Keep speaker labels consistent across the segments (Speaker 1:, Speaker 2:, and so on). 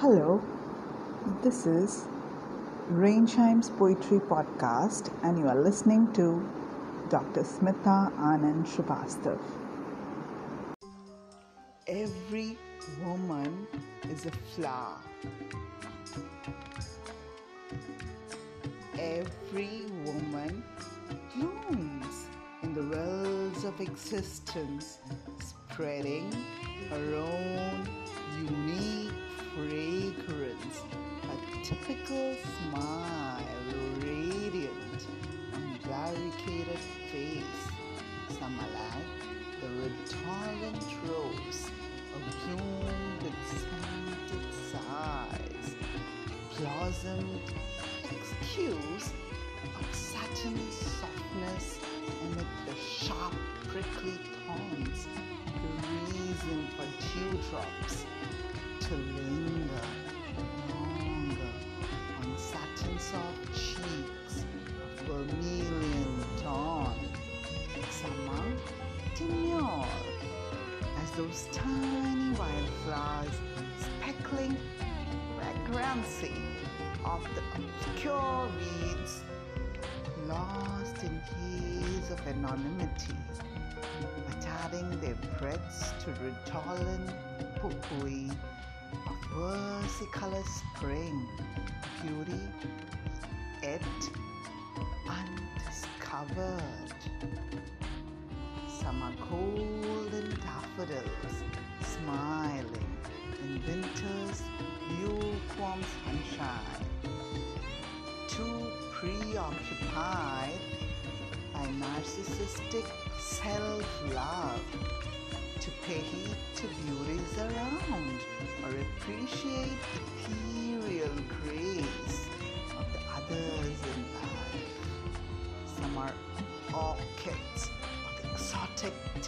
Speaker 1: Hello, this is Rain Chimes Poetry Podcast, and you are listening to Dr. Smita Anand Srivastav. Every woman is a flower. Every woman blooms in the wells of existence, spreading her own unique fragrance, a typical smile, radiant, unbarricaded face. Some like the redolent rose, bloom with scented sighs, blossomed excuse of satin softness amid the sharp prickly thorns, the reason for dewdrops to linger longer on satin soft cheeks of vermilion dawn. Summer demure as those tiny wildflowers speckling vagrancy of the obscure weeds lost in haze of anonymity, but adding their breaths to redolent potpourri of versicolor spring beauty yet undiscovered. Are golden daffodils smiling in winter's lukewarm sunshine, too preoccupied by narcissistic self-love to pay heed to beauties around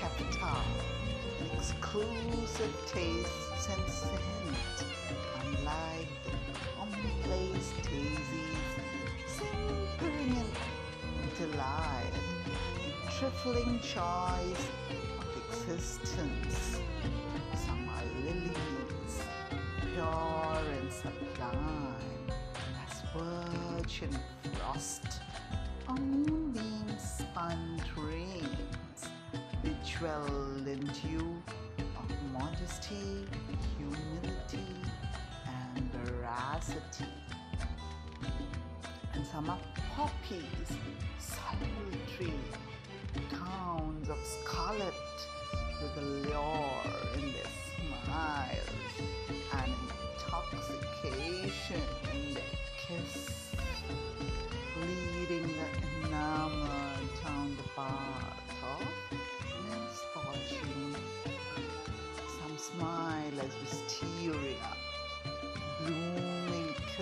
Speaker 1: taffeta, and exclusive tastes and scent, unlike the commonplace daisies, simpering in delight, in trifling joys of existence. Some are lilies, pure and sublime, as virgin frost or moonbeam spun dreams, bejeweled in dew of modesty, humility, and veracity. And some are poppies, sultry, gowns of scarlet with a lure in their smiles and intoxication in their kiss,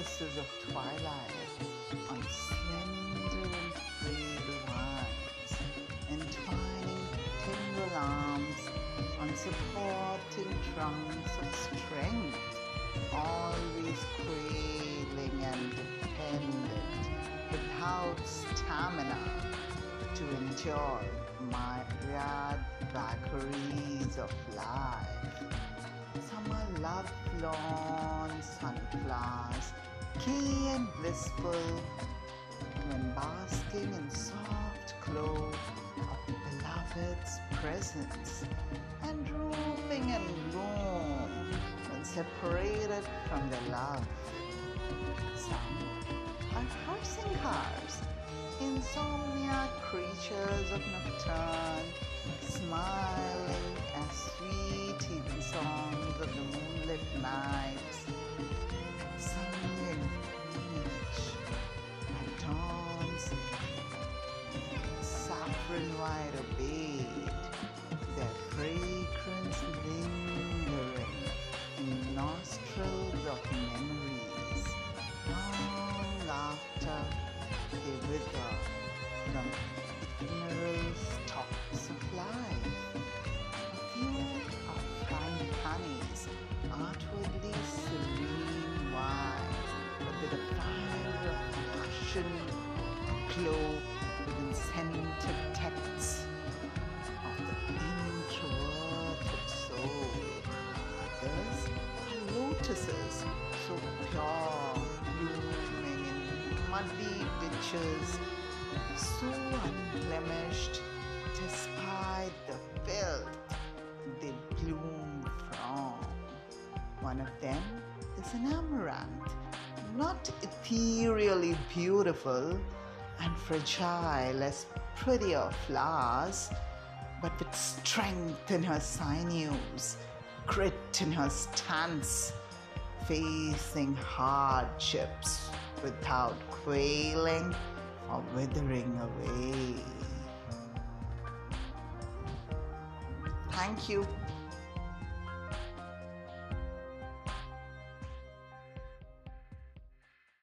Speaker 1: blooming of twilight on slender and frail vines, entwining tender arms on supporting trunks of strength, always quailing and dependent, without stamina to endure myriad vagaries of life. Some are love-lorn sunflowers, key and blissful, when basking in soft glow of the beloved's presence, and drooping and bloom when separated from their love. Some are harsingars, insomnia creatures of nocturne, smiling as sweet even songs of the moonlit nights, sung saffron white obeyed, their fragrance lingering in nostrils of memories, long after they wither from ephemeral stalks of life. A few are frangipanis, outwardly serene wise, but with a fire of passion glow muddy ditches, so unblemished despite the filth they bloom from. One of them is an amaranth, not ethereally beautiful and fragile as prettier flowers, but with strength in her sinews, grit in her stance, facing hardships without quailing or withering away. Thank you.